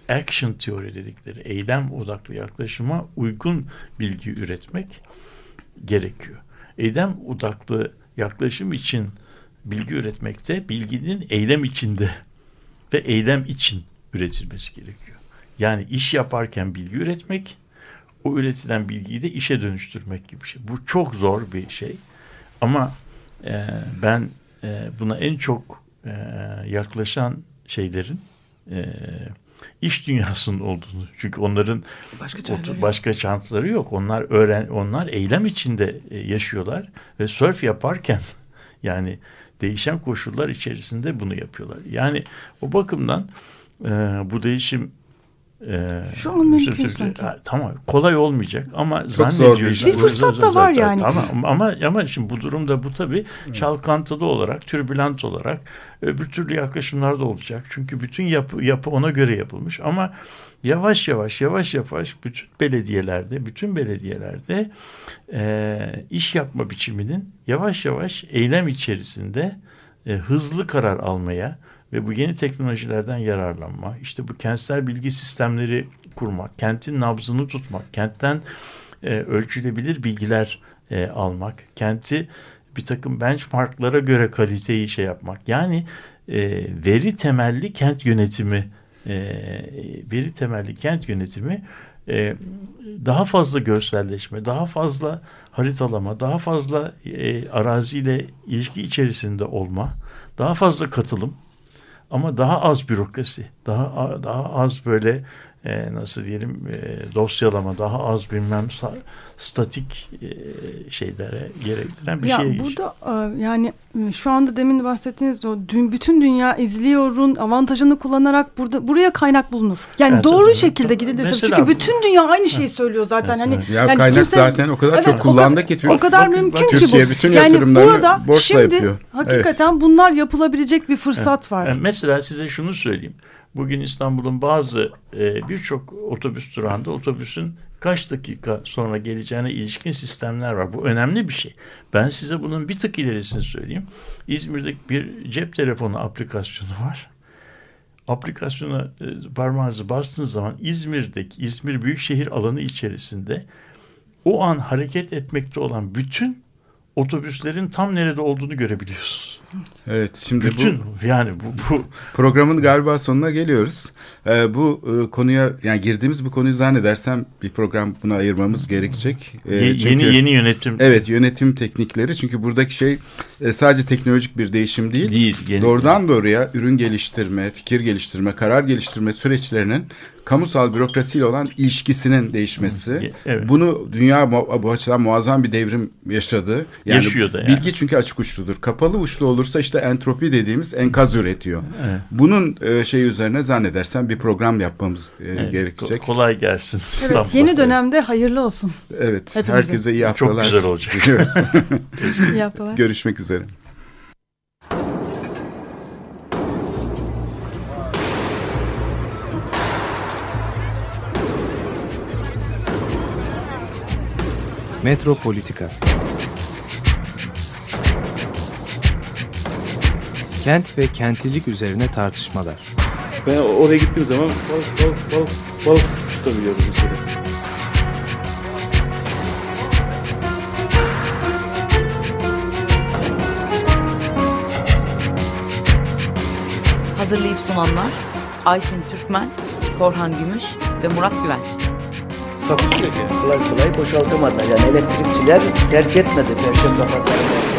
action teori dedikleri eylem odaklı yaklaşıma uygun bilgi üretmek gerekiyor. Eylem odaklı yaklaşım için bilgi üretmekte bilginin eylem içinde ve eylem için üretilmesi gerekiyor. Yani iş yaparken bilgi üretmek, o üretilen bilgiyi de işe dönüştürmek gibi bir şey. Bu çok zor bir şey. Ama e, ben e, buna en çok e, yaklaşan şeylerin e, iş dünyasının olduğunu. Çünkü onların Başka otur, başka şansları yok. Onlar öğren onlar eylem içinde e, yaşıyorlar ve surf yaparken yani değişen koşullar içerisinde bunu yapıyorlar. Yani o bakımdan e, bu değişim ee, Şu an mümkün sanki. tamam kolay olmayacak ama Çok zannediyoruz. Zor bir, bir fırsat da var yani. Tamam ama ama şimdi bu durumda bu tabii çalkantılı olarak, türbülent olarak öbür türlü yaklaşımlar da olacak. Çünkü bütün yapı yapı ona göre yapılmış ama yavaş yavaş yavaş yavaş bütün belediyelerde bütün belediyelerde e, iş yapma biçiminin yavaş yavaş eylem içerisinde e, hızlı karar almaya ve bu yeni teknolojilerden yararlanma, işte bu kentsel bilgi sistemleri kurmak, kentin nabzını tutmak, kentten e, ölçülebilir bilgiler e, almak, kenti bir takım benchmarklara göre kaliteyi şey yapmak. Yani e, veri temelli kent yönetimi, e, veri temelli kent yönetimi e, daha fazla görselleşme, daha fazla haritalama, daha fazla e, araziyle ilişki içerisinde olma, daha fazla katılım ama daha az bürokrasi, daha daha az böyle e, nasıl diyelim e, dosyalama, daha az bilmem statik e, şeylere gerektiren bir ya şey. Burada e, yani şu anda demin de bahsettiğiniz o dün, bütün dünya izliyorun avantajını kullanarak burada buraya kaynak bulunur. Yani evet, doğru evet, şekilde gidilirse mesela, çünkü bütün dünya aynı şeyi söylüyor zaten. Evet, hani Ya yani kaynak kimse, zaten o kadar evet, çok kullandı ki o kadar bak, mümkün bak, ki bu. Bütün yani burada şimdi yapıyor. hakikaten evet. bunlar yapılabilecek bir fırsat evet. var. Yani mesela size şunu söyleyeyim. Bugün İstanbul'un bazı e, birçok otobüs durağında otobüsün kaç dakika sonra geleceğine ilişkin sistemler var. Bu önemli bir şey. Ben size bunun bir tık ilerisini söyleyeyim. İzmir'de bir cep telefonu aplikasyonu var. Aplikasyona e, parmağınızı bastığınız zaman İzmir'deki İzmir Büyükşehir alanı içerisinde o an hareket etmekte olan bütün otobüslerin tam nerede olduğunu görebiliyorsunuz. Evet şimdi Bütün, bu yani bu, bu programın galiba sonuna geliyoruz. Ee, bu e, konuya yani girdiğimiz bu konuyu zannedersem bir program buna ayırmamız gerekecek. Ee, Ye, çünkü, yeni yeni yönetim. Evet yönetim teknikleri çünkü buradaki şey e, sadece teknolojik bir değişim değil. Değil. Yeni, doğrudan doğruya ürün geliştirme, fikir geliştirme, karar geliştirme süreçlerinin kamusal bürokrasiyle olan ilişkisinin değişmesi. Evet. Bunu dünya bu açıdan muazzam bir devrim yaşadı. Yani Yaşıyor da yani. Bilgi çünkü açık uçludur. Kapalı uçlu olursa işte entropi dediğimiz enkaz üretiyor. Bunun e, şey üzerine zannedersem bir program yapmamız e, Evet, gerekecek. ko- kolay gelsin Evet, yeni dönemde hayırlı olsun. Evet, Hepimize. herkese iyi Çok haftalar. güzel olacak. İyi haftalar. Görüşmek üzere. Metropolitika Kent ve kentlilik üzerine tartışmalar. Ben oraya gittiğim zaman balık balık balık balık tutabiliyorum mesela. Hazırlayıp sunanlar Aysin Türkmen, Korhan Gümüş ve Murat Güvenç. Takusu yok yani. Kolay kolay boşaltamadılar. Yani elektrikçiler terk etmedi Perşembe Pazarı